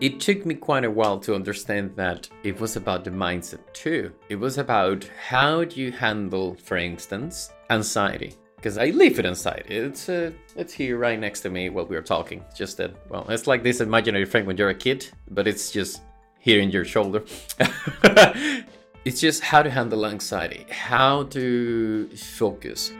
It took me quite a while to understand that it was about the mindset too. It was about how do you handle, for instance, anxiety. Because I live with anxiety. It's uh, it's here right next to me while we are talking. Just that, well, it's like this imaginary friend when you're a kid, but it's just here in your shoulder. it's just how to handle anxiety, how to focus.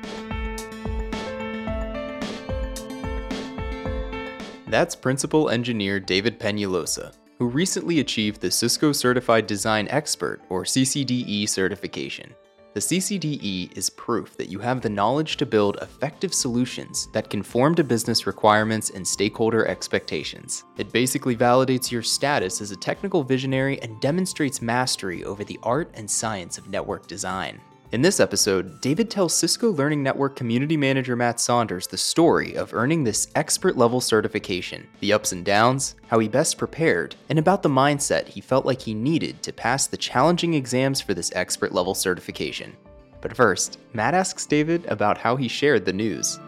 That's Principal Engineer David Peñaloza, who recently achieved the Cisco Certified Design Expert or CCDE certification. The CCDE is proof that you have the knowledge to build effective solutions that conform to business requirements and stakeholder expectations. It basically validates your status as a technical visionary and demonstrates mastery over the art and science of network design. In this episode, David tells Cisco Learning Network Community Manager Matt Saunders the story of earning this expert level certification, the ups and downs, how he best prepared, and about the mindset he felt like he needed to pass the challenging exams for this expert level certification. But first, Matt asks David about how he shared the news.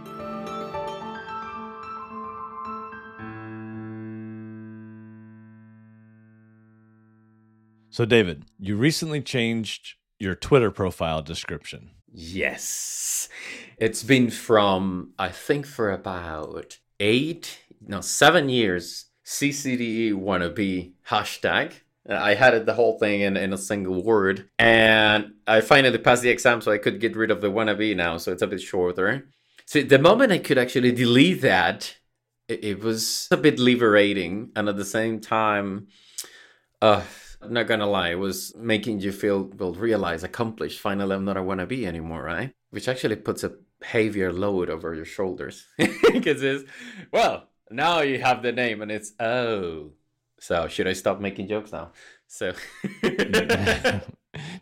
So, David, you recently changed your Twitter profile description. Yes. It's been from, I think, for about eight, no, seven years, CCDE wannabe hashtag. I had it the whole thing in, in a single word. And I finally passed the exam, so I could get rid of the wannabe now, so it's a bit shorter. So the moment I could actually delete that, it, it was a bit liberating. And at the same time, uh, I'm not gonna lie, it was making you feel, well, realize, accomplished. Finally, I'm not a wannabe anymore, right? Which actually puts a heavier load over your shoulders. Because it's, well, now you have the name and it's, oh. So, should I stop making jokes now? So,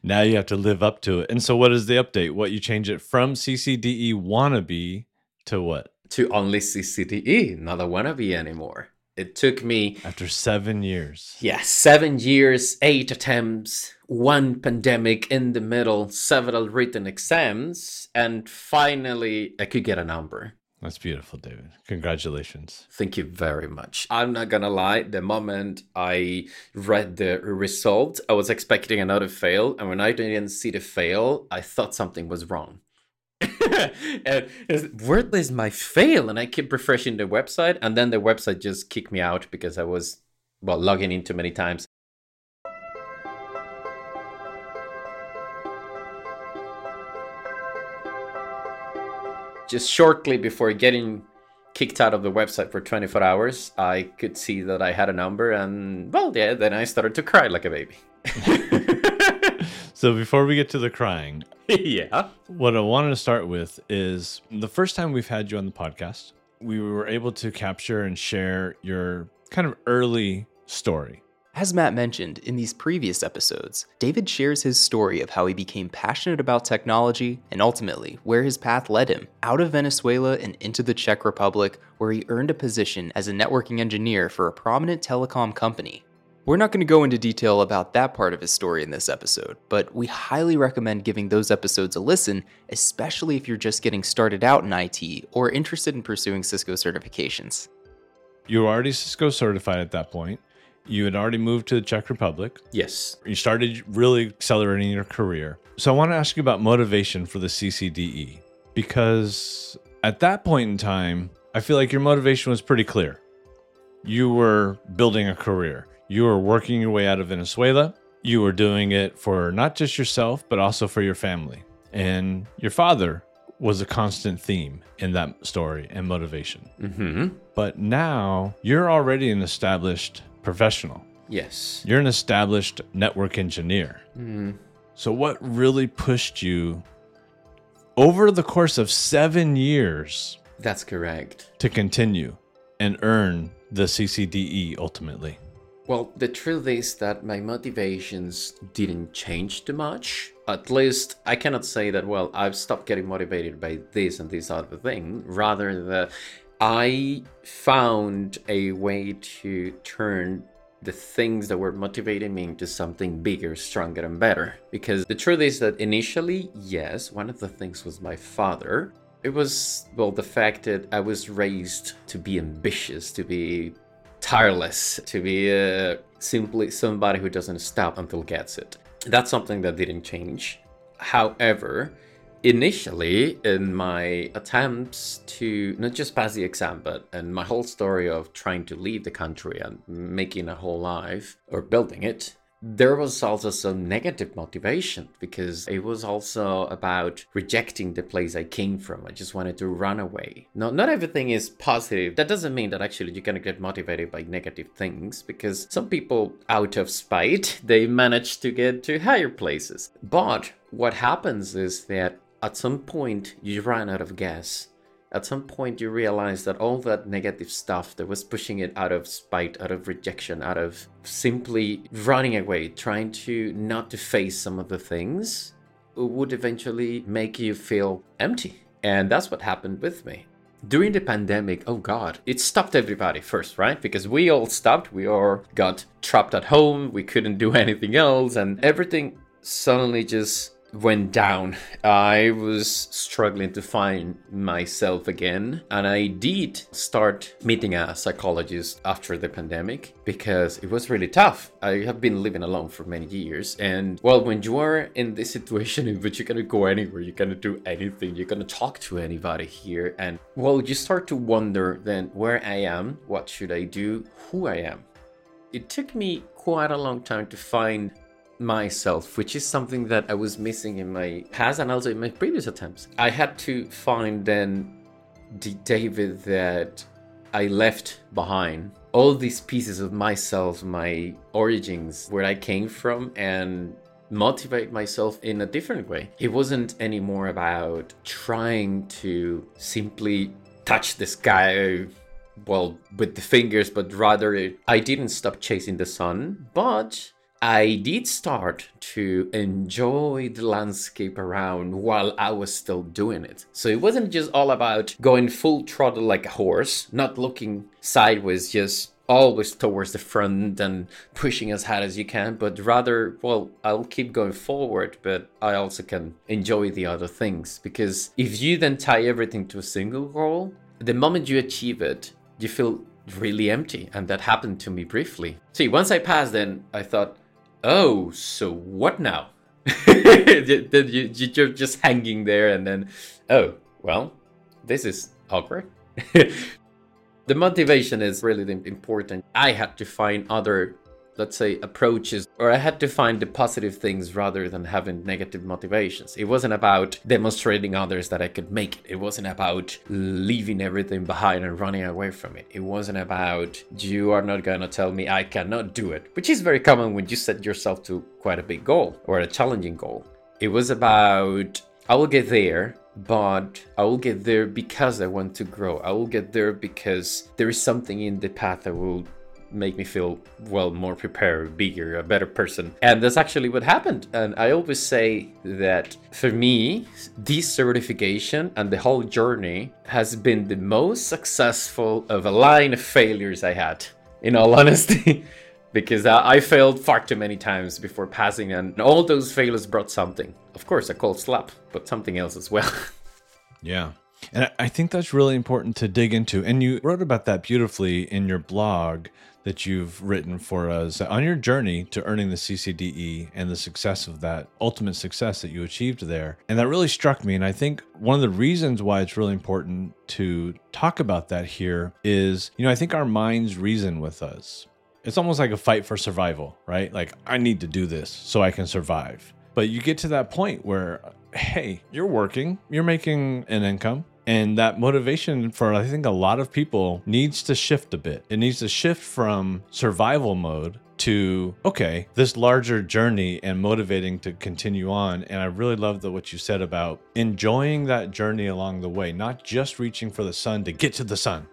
now you have to live up to it. And so, what is the update? What you change it from CCDE wannabe to what? To only CCDE, not a wannabe anymore. It took me after seven years. Yeah, seven years, eight attempts, one pandemic in the middle, several written exams, and finally I could get a number. That's beautiful, David. Congratulations. Thank you very much. I'm not gonna lie, the moment I read the result, I was expecting another fail, and when I didn't see the fail, I thought something was wrong. And is my fail? And I keep refreshing the website, and then the website just kicked me out because I was well logging in too many times. Just shortly before getting kicked out of the website for 24 hours, I could see that I had a number, and well, yeah, then I started to cry like a baby. so before we get to the crying, yeah. What I wanted to start with is the first time we've had you on the podcast, we were able to capture and share your kind of early story. As Matt mentioned in these previous episodes, David shares his story of how he became passionate about technology and ultimately where his path led him out of Venezuela and into the Czech Republic, where he earned a position as a networking engineer for a prominent telecom company. We're not going to go into detail about that part of his story in this episode, but we highly recommend giving those episodes a listen, especially if you're just getting started out in IT or interested in pursuing Cisco certifications. You were already Cisco certified at that point. You had already moved to the Czech Republic. Yes. You started really accelerating your career. So I want to ask you about motivation for the CCDE because at that point in time, I feel like your motivation was pretty clear. You were building a career you were working your way out of Venezuela. You were doing it for not just yourself, but also for your family. And your father was a constant theme in that story and motivation. Mm-hmm. But now you're already an established professional. Yes. You're an established network engineer. Mm. So, what really pushed you over the course of seven years? That's correct. To continue and earn the CCDE ultimately. Well, the truth is that my motivations didn't change too much. At least I cannot say that, well, I've stopped getting motivated by this and this other thing. Rather, that I found a way to turn the things that were motivating me into something bigger, stronger, and better. Because the truth is that initially, yes, one of the things was my father. It was, well, the fact that I was raised to be ambitious, to be tireless, to be uh, simply somebody who doesn't stop until gets it. That's something that didn't change. However, initially in my attempts to not just pass the exam but in my whole story of trying to leave the country and making a whole life or building it there was also some negative motivation because it was also about rejecting the place I came from. I just wanted to run away. No, not everything is positive. That doesn't mean that actually you're gonna get motivated by negative things because some people, out of spite, they manage to get to higher places. But what happens is that at some point you run out of gas at some point you realize that all that negative stuff that was pushing it out of spite out of rejection out of simply running away trying to not to face some of the things would eventually make you feel empty. And that's what happened with me. During the pandemic oh god it stopped everybody first right? Because we all stopped we all got trapped at home we couldn't do anything else and everything suddenly just went down. I was struggling to find myself again, and I did start meeting a psychologist after the pandemic because it was really tough. I have been living alone for many years, and well, when you are in this situation in which you're gonna go anywhere, you're gonna do anything, you're gonna talk to anybody here, and well, you start to wonder then where I am, what should I do, who I am. It took me quite a long time to find myself, which is something that I was missing in my past and also in my previous attempts. I had to find then the David that I left behind. All these pieces of myself, my origins, where I came from, and motivate myself in a different way. It wasn't anymore about trying to simply touch the sky well with the fingers but rather i didn't stop chasing the sun but I did start to enjoy the landscape around while I was still doing it. So it wasn't just all about going full throttle like a horse, not looking sideways, just always towards the front and pushing as hard as you can, but rather, well, I'll keep going forward, but I also can enjoy the other things. Because if you then tie everything to a single goal, the moment you achieve it, you feel really empty. And that happened to me briefly. See, once I passed, then I thought, oh, so what now? You're just hanging there, and then, oh, well, this is awkward. the motivation is really important. I had to find other let's say, approaches, or I had to find the positive things rather than having negative motivations. It wasn't about demonstrating others that I could make it. It wasn't about leaving everything behind and running away from it. It wasn't about, you are not going to tell me I cannot do it, which is very common when you set yourself to quite a big goal or a challenging goal. It was about, I will get there, but I will get there because I want to grow. I will get there because there is something in the path that will make me feel well more prepared bigger a better person. And that's actually what happened. And i always say that for me this certification and the whole journey has been the most successful of a line of failures i had in all honesty. Because I, failed far too many times before passing and all those failures brought something. Of course a cold slap but something else as well. Yeah. And I think that's really important to dig into. And you wrote about that beautifully in your blog that you've written for us on your journey to earning the CCDE and the success of that ultimate success that you achieved there. And that really struck me. And I think one of the reasons why it's really important to talk about that here is, you know, I think our minds reason with us. It's almost like a fight for survival, right? Like, I need to do this so I can survive. But you get to that point where, hey, you're working, you're making an income, and that motivation for, I think, a lot of people needs to shift a bit. It needs to shift from survival mode to okay this larger journey and motivating to continue on. And i really love the, what you said about enjoying that journey along the way not just reaching for the sun to get to the sun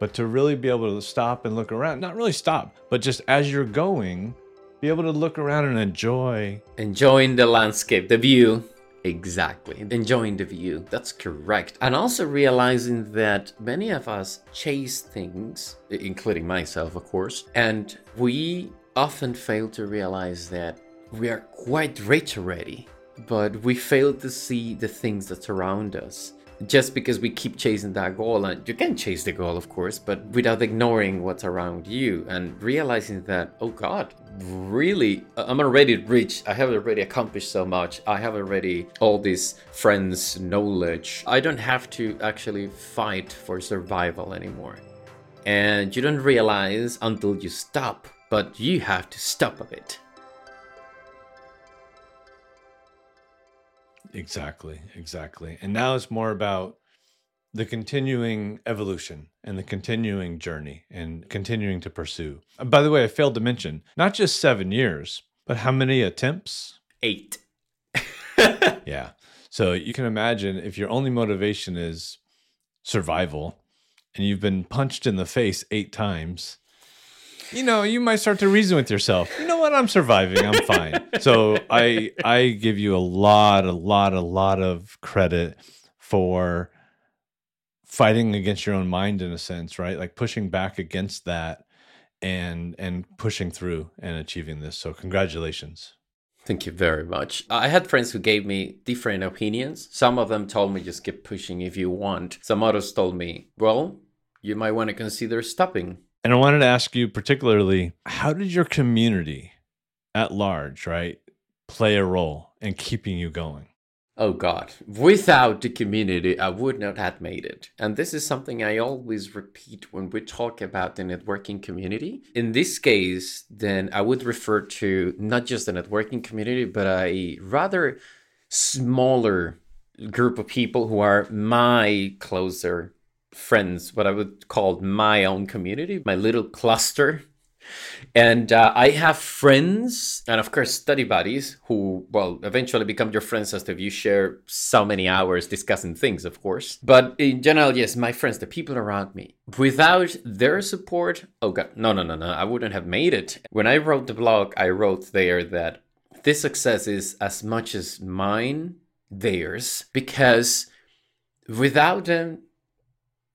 but to really be able to stop and look around. Not really stop but just as you're going be able to look around and enjoy. Enjoying the landscape the view Exactly. Enjoying the view. That's correct. And also realizing that many of us chase things, including myself, of course, and we often fail to realize that we are quite rich already, but we fail to see the things that surround us. Just because we keep chasing that goal and you can chase the goal of course but without ignoring what's around you and realizing that oh god really uh, i'm already rich. I have already accomplished so much. I have already all these friends knowledge. I don't have to actually fight for survival anymore. And you don't realize until you stop but you have to stop a bit Exactly, exactly. And now it's more about the continuing evolution and the continuing journey and continuing to pursue. And by the way, I failed to mention not just seven years, but how many attempts? eight Yeah. So you can imagine if your only motivation is survival and you've been punched in the face eight times, you know, you might start to reason with yourself. You know what? I'm surviving. I'm fine. so I I give you a lot, a lot, a lot of credit for fighting against your own mind in a sense, right? Like pushing back against that and and pushing through and achieving this. So congratulations. Thank you very much. I had friends who gave me different opinions. Some of them told me just keep pushing if you want. Some others told me, well, you might want to consider stopping. And I wanted to ask you particularly, how did your community at large, right, play a role in keeping you going? Oh God, without the community, I would not have made it. And this is something I always repeat when we talk about the networking community. In this case, then I would refer to not just the networking community, but a rather smaller group of people who are my closer friends, what I would call my own community, my little cluster and uh, I have friends and, of course, study buddies who, well, eventually become your friends as if you share so many hours discussing things, of course. But in general, yes, my friends, the people around me, without their support, oh God, no, no, no, no, I wouldn't have made it. When I wrote the blog, I wrote there that this success is as much as mine, theirs, because without them,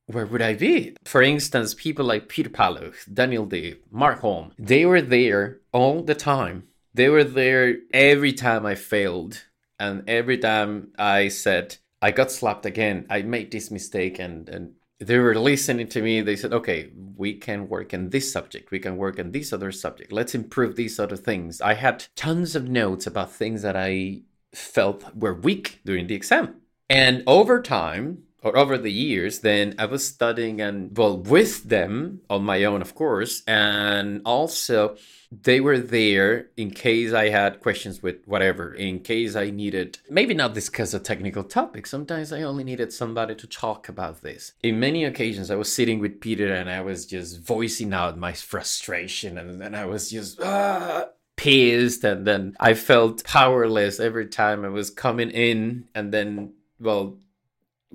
where would I be? For instance, people like Peter Paluch, Daniel Day, Mark Holm, they were there all the time. They were there every time I failed. And every time I said, I got slapped again, I made this mistake, and, and they were listening to me. They said, okay, we can work in this subject, we can work in this other subject, let's improve these other things. I had tons of notes about things that I felt were weak during the exam. And over time, or over the years, then I was studying and well with them on my own, of course, and also they were there in case I had questions with whatever, in case I needed maybe not discuss a technical topic. Sometimes I only needed somebody to talk about this. In many occasions, I was sitting with Peter and I was just voicing out my frustration, and then I was just. Ah, pissed and then I felt powerless every time I was coming in and then well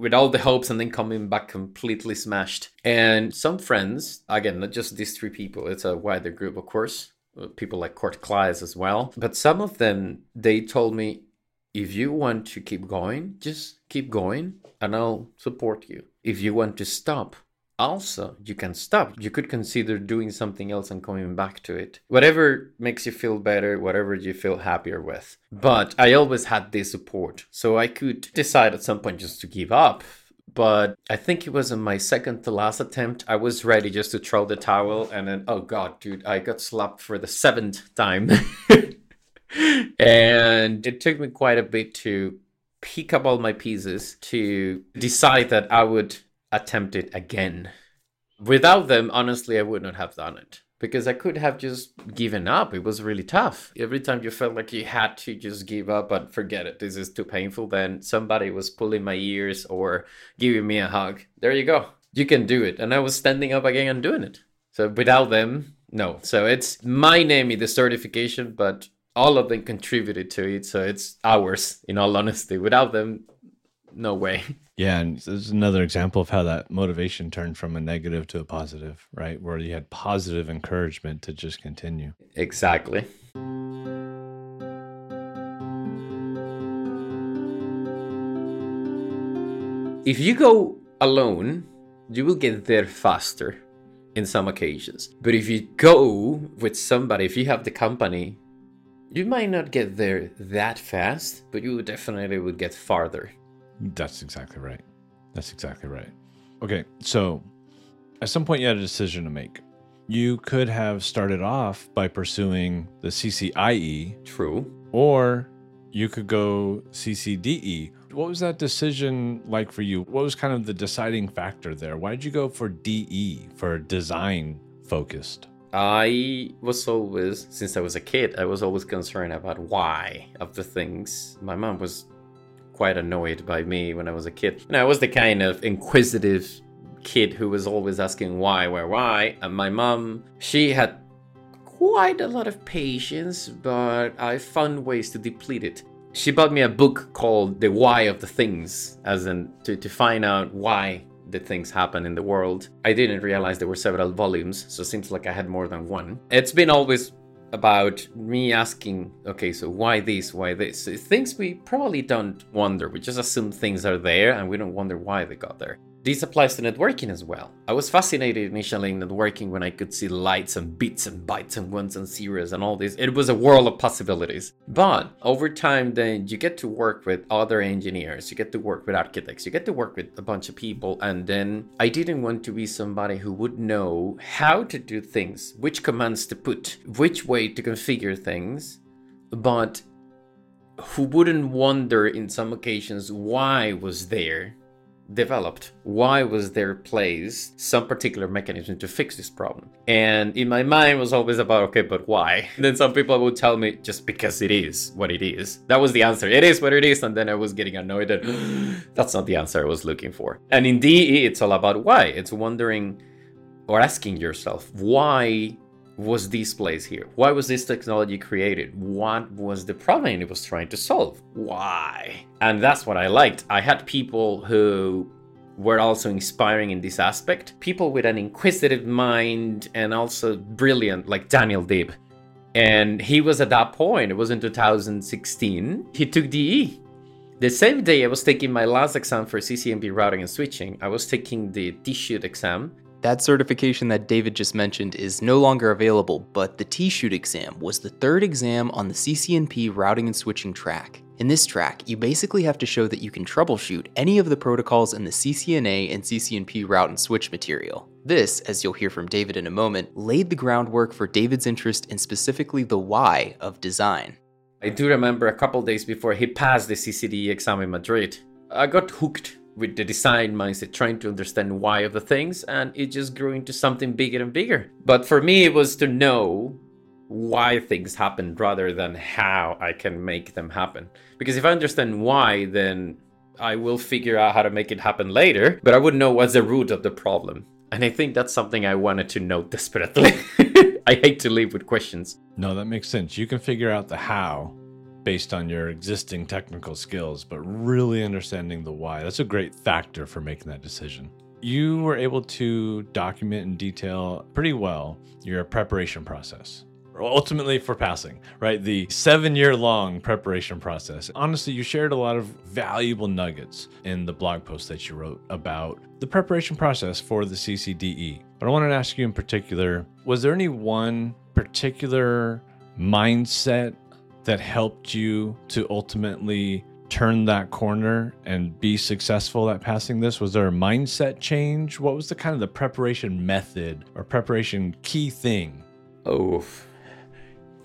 with all the hopes and then coming back completely smashed. And some friends, again, not just these three people, it's a wider group, of course, uh, people like Kurt Klaes as well. But some of them, they told me, if you want to keep going, just keep going and I'll support you. If you want to stop, also you can stop. You could consider doing something else and coming back to it. Whatever makes you feel better whatever you feel happier with. But i always had this support so i could decide at some point just to give up. But i think it was in my second to last attempt i was ready just to throw the towel and then oh god dude i got slapped for the seventh time. And it took me quite a bit to pick up all my pieces to decide that i would attempt it again. Without them, honestly, I would not have done it because I could have just given up. It was really tough. Every time you felt like you had to just give up and forget it, this is too painful, then somebody was pulling my ears or giving me a hug. There you go. You can do it. And I was standing up again and doing it. So without them, no. So it's my name in the certification, but all of them contributed to it. So it's ours, in all honesty. Without them, no way. Yeah, and there's another example of how that motivation turned from a negative to a positive, right? Where you had positive encouragement to just continue. Exactly. If you go alone, you will get there faster in some occasions. But if you go with somebody, if you have the company, you might not get there that fast, but you definitely would get farther. That's exactly right. That's exactly right. Okay, so at some point you had a decision to make. You could have started off by pursuing the CCIE, True. or you could go CCDE. What was that decision like for you? What was kind of the deciding factor there? Why did you go for DE, for design focused? I was always, since I was a kid, I was always concerned about why of the things. My mom was quite annoyed by me when I was a kid. And I was the kind of inquisitive kid who was always asking why, why, why. And my mom, she had quite a lot of patience, but I found ways to deplete it. She bought me a book called The Why of the Things, as in to, to find out why the things happen in the world. I didn't realize there were several volumes, so it seems like I had more than one. It's been always about me asking, okay, so why this, why this? Things we probably don't wonder. We just assume things are there and we don't wonder why they got there. This applies to networking as well. I was fascinated initially in networking when I could see lights and bits and bytes and ones and zeros and all this. It was a world of possibilities. But over time, then you get to work with other engineers, you get to work with architects, you get to work with a bunch of people. And then I didn't want to be somebody who would know how to do things, which commands to put, which way to configure things, but who wouldn't wonder in some occasions why was there developed? Why was there placed some particular mechanism to fix this problem? And in my mind was always about, okay, but why? And then some people would tell me, just because it is what it is. That was the answer. It is what it is. And then I was getting annoyed that that's not the answer I was looking for. And in DE, it's all about why. It's wondering or asking yourself, why was this place here? Why was this technology created? What was the problem it was trying to solve? Why? And that's what I liked. I had people who were also inspiring in this aspect, people with an inquisitive mind and also brilliant, like Daniel Dib. And he was at that point, it was in 2016, he took DE. The same day I was taking my last exam for CCNP routing and switching, I was taking the T-Shoot exam that certification that David just mentioned is no longer available, but the T-Shoot exam was the third exam on the CCNP routing and switching track. In this track, you basically have to show that you can troubleshoot any of the protocols in the CCNA and CCNP route and switch material. This, as you'll hear from David in a moment, laid the groundwork for David's interest in specifically the why of design. I do remember a couple days before he passed the CCDE exam in Madrid, I got hooked with the design mindset, trying to understand why of the things, and it just grew into something bigger and bigger. But for me, it was to know why things happen rather than how I can make them happen. Because if I understand why, then I will figure out how to make it happen later, but I wouldn't know what's the root of the problem. And I think that's something I wanted to know desperately. I hate to leave with questions. No, that makes sense. You can figure out the how based on your existing technical skills, but really understanding the why. That's a great factor for making that decision. You were able to document in detail pretty well your preparation process. Ultimately, for passing, right? The seven year long preparation process. Honestly, you shared a lot of valuable nuggets in the blog post that you wrote about the preparation process for the CCDE. But I wanted to ask you in particular was there any one particular mindset that helped you to ultimately turn that corner and be successful at passing this? Was there a mindset change? What was the kind of the preparation method or preparation key thing? Oh,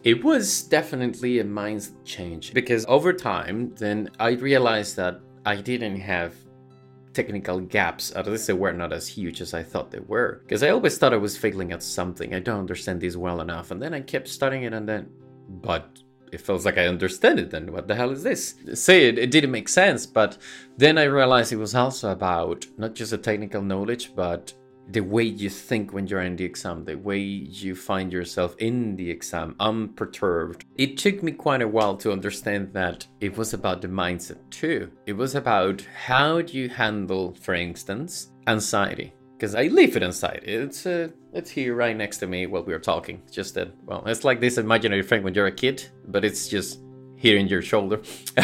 it was definitely a mindset change because over time, then I realized that I didn't have technical gaps. At least they were not as huge as I thought they were. Because I always thought I was failing at something. I don't understand this well enough. And then I kept studying it and then, but it feels like I understand it then. What the hell is this? Say it, it didn't make sense, but then I realized it was also about not just the technical knowledge, but the way you think when you're in the exam, the way you find yourself in the exam, unperturbed. It took me quite a while to understand that it was about the mindset too. It was about how do you handle, for instance, anxiety because I leave it inside. It's uh, it's here right next to me while we are talking. Just that, well, it's like this imaginary friend when you're a kid, but it's just here in your shoulder.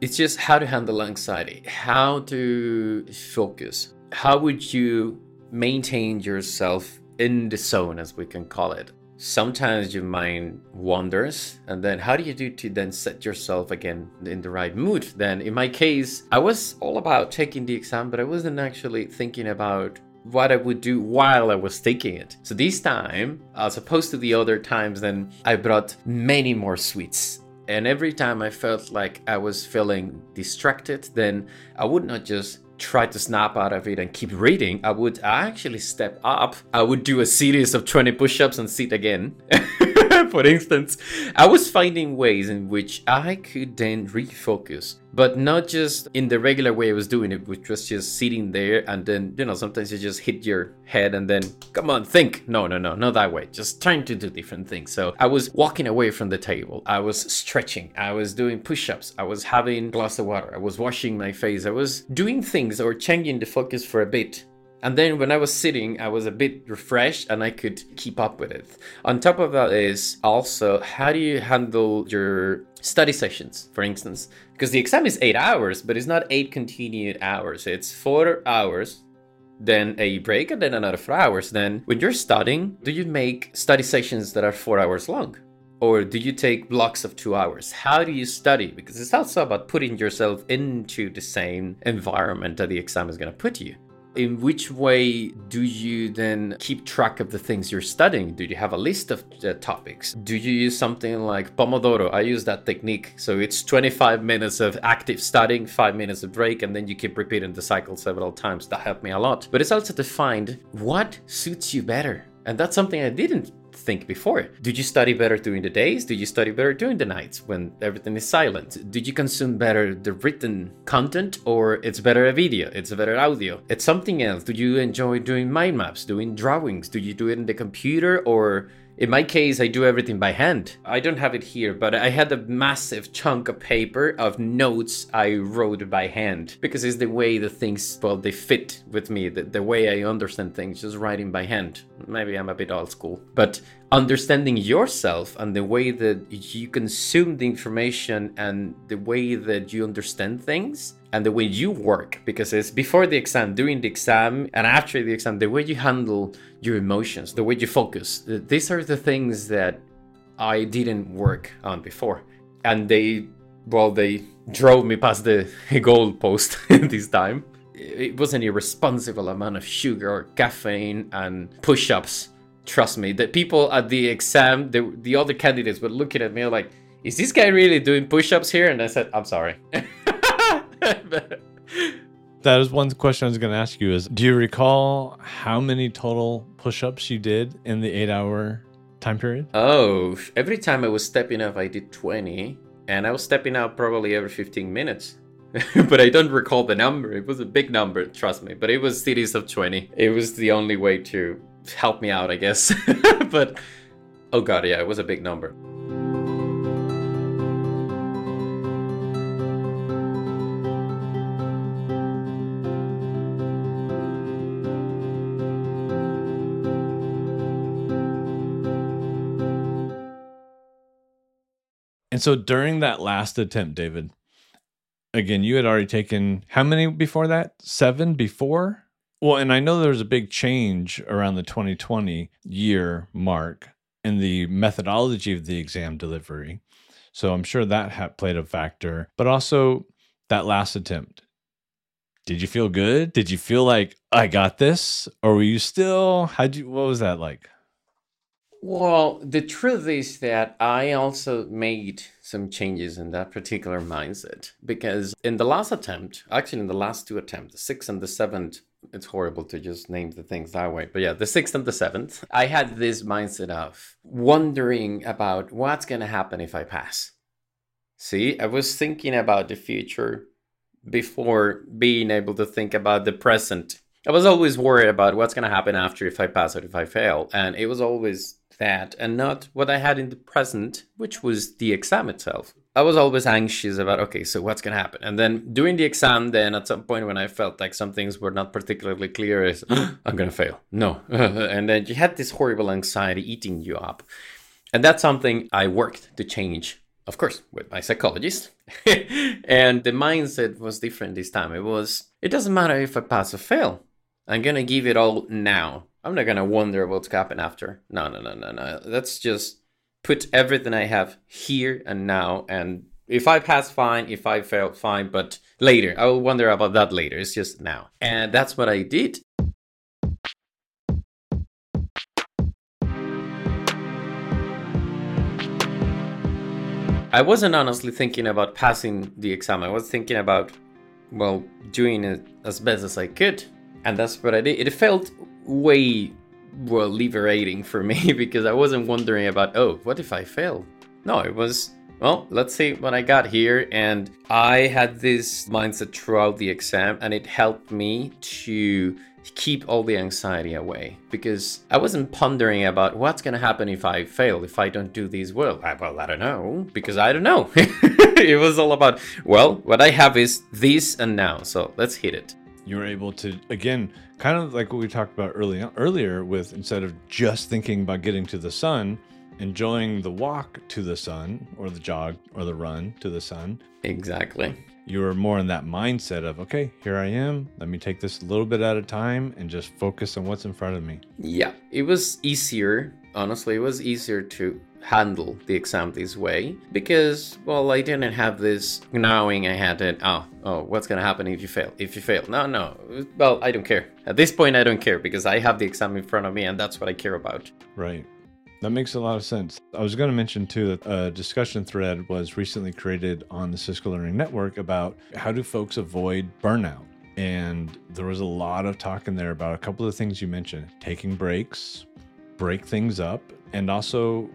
it's just how to handle anxiety, how to focus. How would you maintain yourself in the zone, as we can call it? Sometimes your mind wanders and then how do you do to then set yourself again in the right mood then in my case i was all about taking the exam but i wasn't actually thinking about what I would do while I was taking it. So this time, as opposed to the other times, then I brought many more sweets. And every time I felt like I was feeling distracted, then I would not just try to snap out of it and keep reading. I would actually step up. I would do a series of 20 push ups and sit again. For instance, I was finding ways in which I could then refocus, but not just in the regular way I was doing it, which was just sitting there and then, you know, sometimes you just hit your head and then, come on, think. No, no, no, not that way. Just trying to do different things. So I was walking away from the table. I was stretching. I was doing push ups. I was having a glass of water. I was washing my face. I was doing things or changing the focus for a bit and then when I was sitting, I was a bit refreshed and I could keep up with it. On top of that is also how do you handle your study sessions, for instance? Because the exam is eight hours, but it's not eight continued hours. It's four hours, then a break, and then another four hours. Then when you're studying, do you make study sessions that are four hours long? Or do you take blocks of two hours? How do you study? Because it's also about putting yourself into the same environment that the exam is going to put you in which way do you then keep track of the things you're studying? Do you have a list of uh, topics? Do you use something like Pomodoro? I use that technique. So it's 25 minutes of active studying, five minutes of break, and then you keep repeating the cycle several times. That helped me a lot. But it's also to find what suits you better. And that's something I didn't think before. Did you study better during the days? Did you study better during the nights when everything is silent? Did you consume better the written content or it's better a video? It's a better audio? It's something else. Do you enjoy doing mind maps, doing drawings? Do you do it in the computer or in my case, I do everything by hand. I don't have it here, but I had a massive chunk of paper of notes I wrote by hand because it's the way the things, well, they fit with me, the, the way I understand things, just writing by hand. Maybe I'm a bit old school. But understanding yourself and the way that you consume the information and the way that you understand things and the way you work. Because it's before the exam during the exam and after the exam the way you handle your emotions the way you focus these are the things that i didn't work on before. And they well they drove me past the goal post this time. It was an irresponsible amount of sugar caffeine and push-ups trust me the people at the exam the, the other candidates were looking at me like is this guy really doing push-ups here and i said i'm sorry that is one question I was going to ask you is do you recall how many total push-ups you did in the 8-hour time period? Oh, every time I was stepping up I did 20 and I was stepping out probably every 15 minutes. but I don't recall the number. It was a big number, trust me, but it was cities of 20. It was the only way to help me out, I guess. but oh god, yeah, it was a big number. And so during that last attempt, David, again, you had already taken how many before that? Seven before? Well, and I know there was a big change around the 2020 year mark in the methodology of the exam delivery. So I'm sure that ha- played a factor, but also that last attempt. Did you feel good? Did you feel like I got this? Or were you still, how'd you, what was that like? Well, the truth is that I also made some changes in that particular mindset because in the last attempt, actually in the last two attempts, the sixth and the seventh, it's horrible to just name the things that way. But yeah, the sixth and the seventh, I had this mindset of wondering about what's going to happen if I pass. See, I was thinking about the future before being able to think about the present. I was always worried about what's going to happen after if I pass or if I fail. And it was always that and not what I had in the present, which was the exam itself. I was always anxious about, okay, so what's going to happen? And then during the exam, then at some point when I felt like some things were not particularly clear, is I'm going to fail. No. and then you had this horrible anxiety eating you up. And that's something I worked to change, of course, with my psychologist. and the mindset was different this time. It was, it doesn't matter if I pass or fail. I'm going to give it all now I'm not gonna wonder what's gonna happen after. No, no, no, no, no. Let's just put everything I have here and now. And if I pass, fine. If I fail, fine. But later, I will wonder about that later. It's just now. And that's what I did. I wasn't honestly thinking about passing the exam. I was thinking about, well, doing it as best as I could. And that's what I did. It felt way, well, liberating for me because I wasn't wondering about, oh, what if I fail? No, it was, well, let's see what I got here. And I had this mindset throughout the exam, and it helped me to keep all the anxiety away because I wasn't pondering about what's going to happen if I fail, if I don't do these well. I, well, I don't know because I don't know. it was all about, well, what I have is this and now. So let's hit it. You were able to, again, kind of like what we talked about early, earlier with instead of just thinking about getting to the sun, enjoying the walk to the sun or the jog or the run to the sun. Exactly you were more in that mindset of okay here i am let me take this a little bit at a time and just focus on what's in front of me yeah it was easier honestly it was easier to handle the exam this way because well i didn't have this knowing i had it. Oh oh what's gonna happen if you fail? If you fail? No no. Well i don't care. At this point i don't care because i have the exam in front of me and that's what i care about. Right. That makes a lot of sense. I was going to mention too that a discussion thread was recently created on the Cisco Learning Network about how do folks avoid burnout. And there was a lot of talk in there about a couple of things you mentioned taking breaks, break things up, and also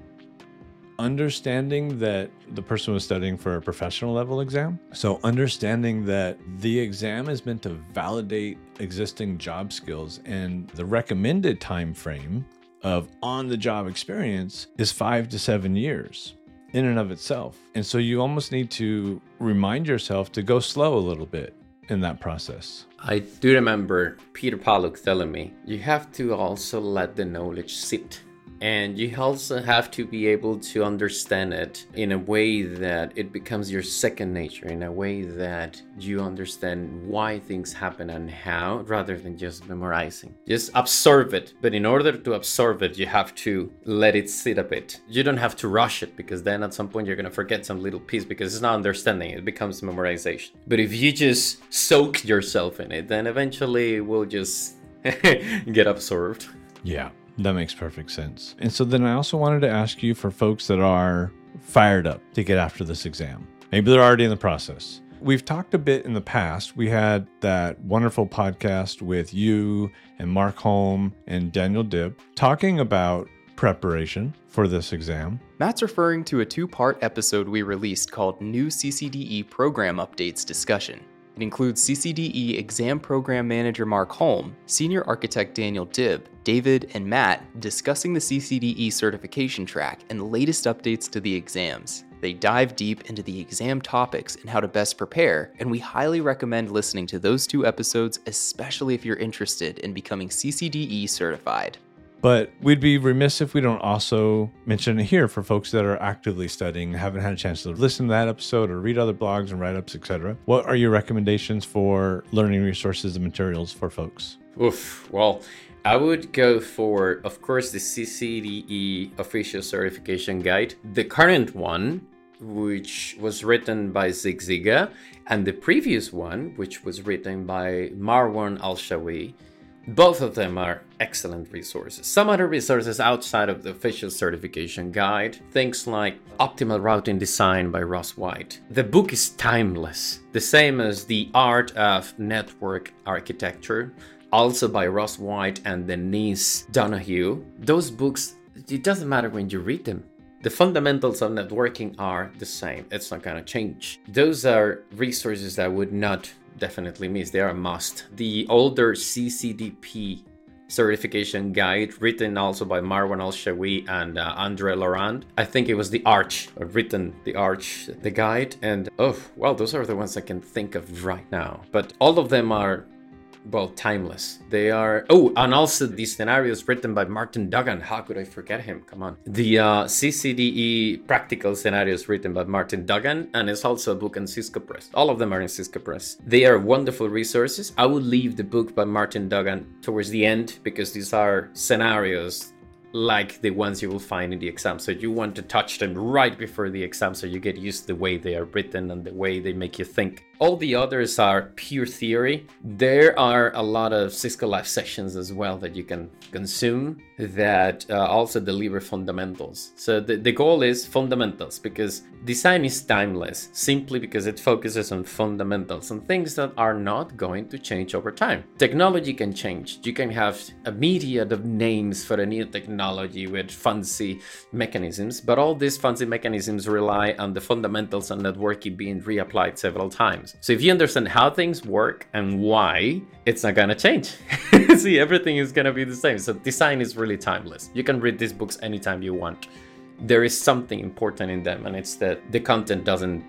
understanding that the person was studying for a professional level exam. So, understanding that the exam is meant to validate existing job skills and the recommended time frame of on the job experience is five to seven years in and of itself. And so you almost need to remind yourself to go slow a little bit in that process. I do remember Peter Paluch telling me you have to also let the knowledge sit and you also have to be able to understand it in a way that it becomes your second nature, in a way that you understand why things happen and how, rather than just memorizing. Just absorb it, but in order to absorb it, you have to let it sit a bit. You don't have to rush it because then at some point you're gonna forget some little piece because it's not understanding, it becomes memorization. But if you just soak yourself in it, then eventually it will just get absorbed. Yeah. That makes perfect sense. And so then I also wanted to ask you for folks that are fired up to get after this exam. Maybe they're already in the process. We've talked a bit in the past. We had that wonderful podcast with you and Mark Holm and Daniel Dib talking about preparation for this exam. Matt's referring to a two part episode we released called New CCDE Program Updates Discussion. It includes CCDE Exam Program Manager Mark Holm, Senior Architect Daniel Dib, David, and Matt discussing the CCDE certification track and the latest updates to the exams. They dive deep into the exam topics and how to best prepare, and we highly recommend listening to those two episodes, especially if you're interested in becoming CCDE certified. But we'd be remiss if we don't also mention it here for folks that are actively studying, haven't had a chance to listen to that episode or read other blogs and write ups, etc. What are your recommendations for learning resources and materials for folks? Oof. Well, I would go for, of course, the CCDE official certification guide, the current one, which was written by Zig Zsiga, and the previous one, which was written by Marwan Al Shawi. Both of them are excellent resources. Some other resources outside of the official certification guide, things like Optimal Routing Design by Russ White. The book is timeless, the same as The Art of Network Architecture, also by Russ White and Denise Donohue. Those books, it doesn't matter when you read them. The fundamentals of networking are the same. It's not going to change. Those are resources that would not definitely miss. They are a must. The older CCDP certification guide, written also by Marwan Al Shawi and uh, Andre Laurent. I think it was the Arch, written the Arch, the guide. And oh, well, those are the ones I can think of right now. But all of them are well timeless. They are oh and also the scenarios written by martin duggan. How could i forget him? Come on. The uh, ccde practical scenarios written by martin duggan and it's also a book in cisco press. All of them are in cisco press. They are wonderful resources. I would leave the book by martin duggan towards the end because these are scenarios like the ones you will find in the exam. So you want to touch them right before the exam so you get used to the way they are written and the way they make you think. All the others are pure theory. There are a lot of Cisco Live sessions as well that you can consume that uh, also deliver fundamentals. So the, the goal is fundamentals because design is timeless simply because it focuses on fundamentals and things that are not going to change over time. Technology can change. You can have a myriad of names for a new technology with fancy mechanisms, but all these fancy mechanisms rely on the fundamentals and networking being reapplied several times. So if you understand how things work and why, it's not gonna change. See, everything is gonna be the same. So design is really timeless. You can read these books anytime you want. There is something important in them, and it's that the content doesn't,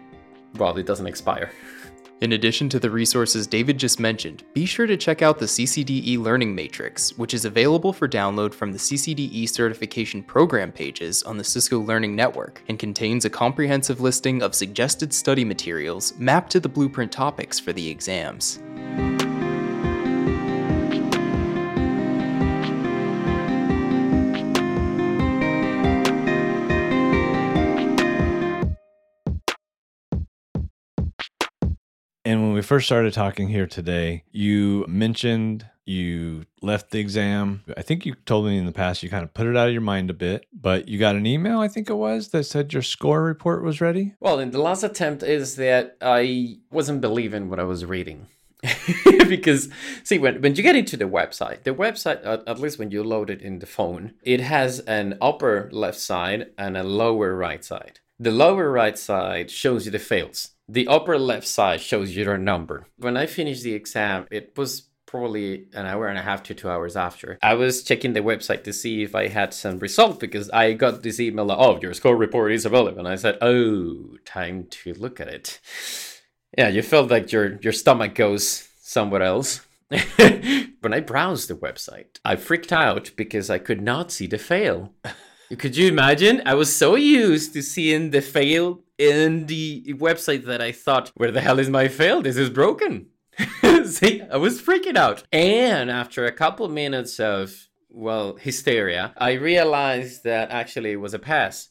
well, it doesn't expire. In addition to the resources David just mentioned, be sure to check out the CCDE Learning Matrix, which is available for download from the CCDE certification program pages on the Cisco Learning Network and contains a comprehensive listing of suggested study materials mapped to the blueprint topics for the exams. We first started talking here today, you mentioned you left the exam. I think you told me in the past you kind of put it out of your mind a bit, but you got an email, I think it was, that said your score report was ready. Well, in the last attempt is that I wasn't believing what I was reading. because see when, when you get into the website the website at, at least when you load it in the phone it has an upper left side and a lower right side the lower right side shows you the fails the upper left side shows you your number. When I finished the exam, it was probably an hour and a half to two hours after. I was checking the website to see if I had some result because I got this email, oh, your score report is available. And I said, oh, time to look at it. Yeah, you felt like your, your stomach goes somewhere else. when I browsed the website, I freaked out because I could not see the fail. Could you imagine? I was so used to seeing the fail in the website that I thought, where the hell is my fail? This is broken. See, I was freaking out. And after a couple minutes of, well, hysteria, I realized that actually it was a pass.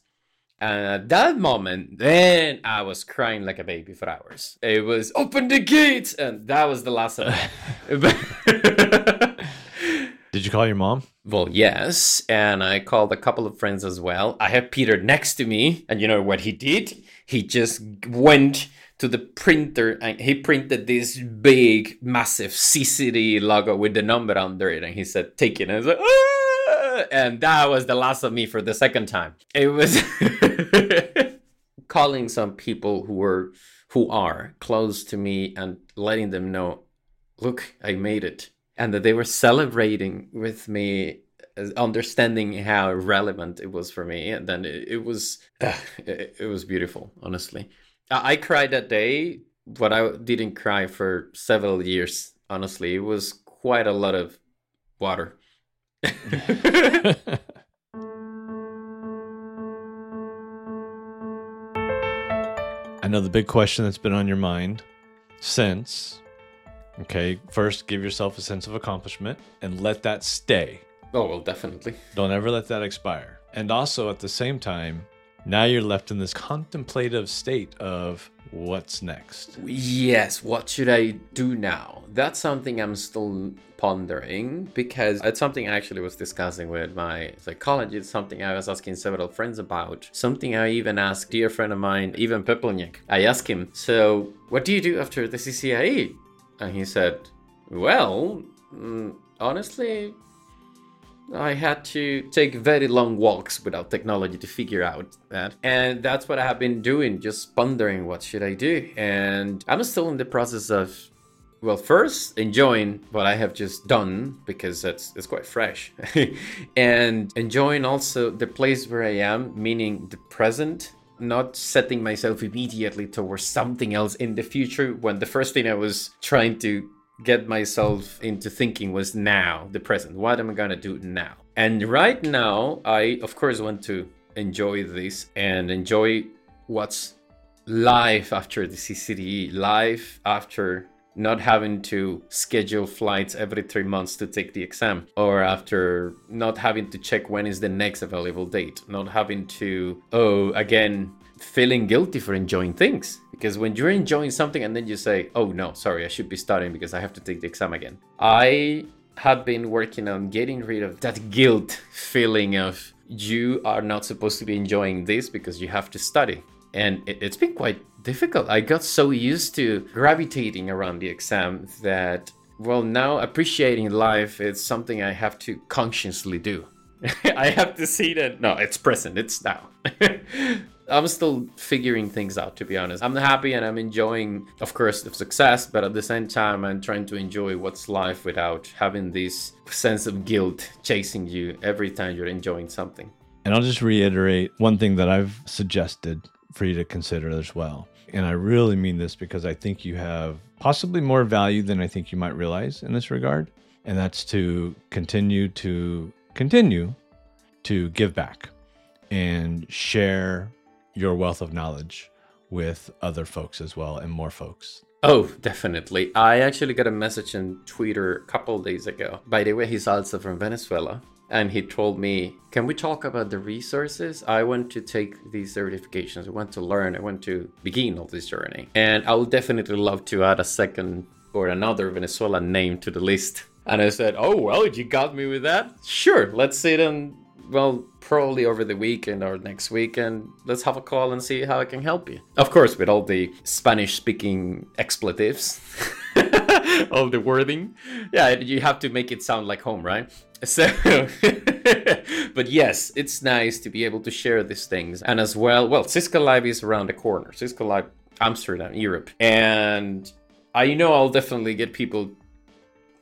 And at that moment, then I was crying like a baby for hours. It was open the gates, and that was the last of it. Did you call your mom? Well, yes. And I called a couple of friends as well. I have Peter next to me. And you know what he did? He just went to the printer and he printed this big, massive CCDE logo with the number under it. And he said, take it. And I was like, ah! And that was the last of me for the second time. It was calling some people who were, who are close to me and letting them know, look, I made it and that they were celebrating with me understanding how relevant it was for me and then it, it was it, it, was beautiful honestly. I, I cried that day but i didn't cry for several years honestly. It was quite a lot of water. I know the big question that's been on your mind since Okay, first give yourself a sense of accomplishment and let that stay. Oh, well, definitely. Don't ever let that expire. And also at the same time, now you're left in this contemplative state of what's next. Yes, what should I do now? That's something I'm still pondering because it's something I actually was discussing with my psychologist, something I was asking several friends about, something I even asked dear friend of mine, Ivan Pepelnjak. I asked him, so what do you do after the CCIE? And he said, Well, mm, honestly, I had to take very long walks without technology to figure out that. And that's what I have been doing, just pondering what should I do. And I'm still in the process of well, first enjoying what I have just done because it's it's quite fresh, and enjoying also the place where I am, meaning the present not setting myself immediately towards something else in the future when the first thing I was trying to get myself into thinking was now, the present. What am I gonna do now? And right now, I of course want to enjoy this and enjoy what's life after the CCDE, life after not having to schedule flights every three months to take the exam, or after not having to check when is the next available date, not having to, oh, again, feeling guilty for enjoying things. Because when you're enjoying something and then you say, oh no, sorry, I should be studying because I have to take the exam again. I have been working on getting rid of that guilt feeling of you are not supposed to be enjoying this because you have to study. And it, has been quite difficult. I got so used to gravitating around the exam that, well, now appreciating life is something I have to consciously do. I have to see that, no, it's present, it's now. I'm still figuring things out, to be honest. I'm happy and I'm enjoying, of course, the success, but at the same time, I'm trying to enjoy what's life without having this sense of guilt chasing you every time you're enjoying something. And I'll just reiterate one thing that I've suggested for you to consider as well. And I really mean this because I think you have possibly more value than I think you might realize in this regard. And that's to continue to continue to give back and share your wealth of knowledge with other folks as well and more folks. Oh, definitely. I actually got a message on Twitter a couple days ago. By the way, he's also from Venezuela. And he told me, Can we talk about the resources? I want to take these certifications. I want to learn. I want to begin all this journey. And I would definitely love to add a second or another Venezuelan name to the list. And I said, Oh, well, you got me with that? Sure, let's sit and well, probably over the weekend or next weekend, let's have a call and see how I can help you. Of course, with all the Spanish speaking expletives, all the wording. Yeah, you have to make it sound like home, right? So, but yes, it's nice to be able to share these things. And as well, well, Cisco Live is around the corner. Cisco Live Amsterdam, Europe. And I know I'll definitely get people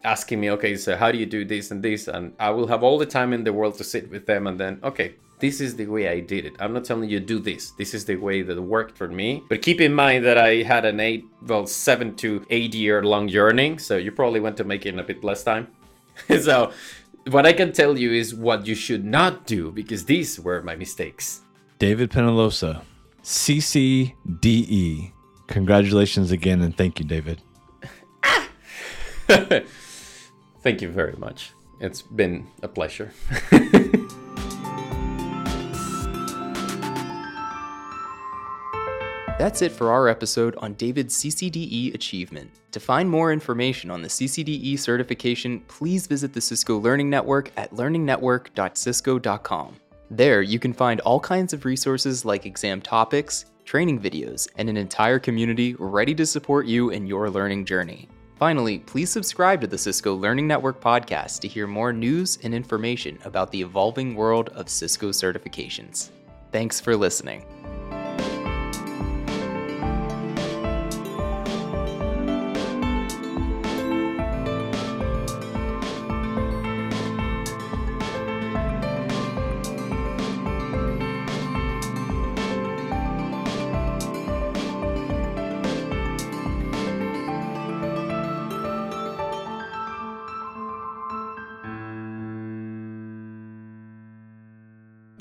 asking me, okay, so how do you do this and this? And I will have all the time in the world to sit with them and then, okay, this is the way I did it. I'm not telling you do this. This is the way that worked for me. But keep in mind that I had an eight, well, seven to eight year long journey. So you probably want to make it in a bit less time. so what I can tell you is what you should not do because these were my mistakes. David Peñaloza, CCDE. Congratulations again and thank you, David. Thank you very much. It's been a pleasure. That's it for our episode on David's CCDE achievement. To find more information on the CCDE certification, please visit the Cisco Learning Network at learningnetwork.cisco.com. There, you can find all kinds of resources like exam topics, training videos, and an entire community ready to support you in your learning journey. Finally, please subscribe to the Cisco Learning Network podcast to hear more news and information about the evolving world of Cisco certifications. Thanks for listening.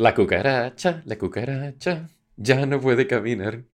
La cucaracha, la cucaracha, ya no puede caminar.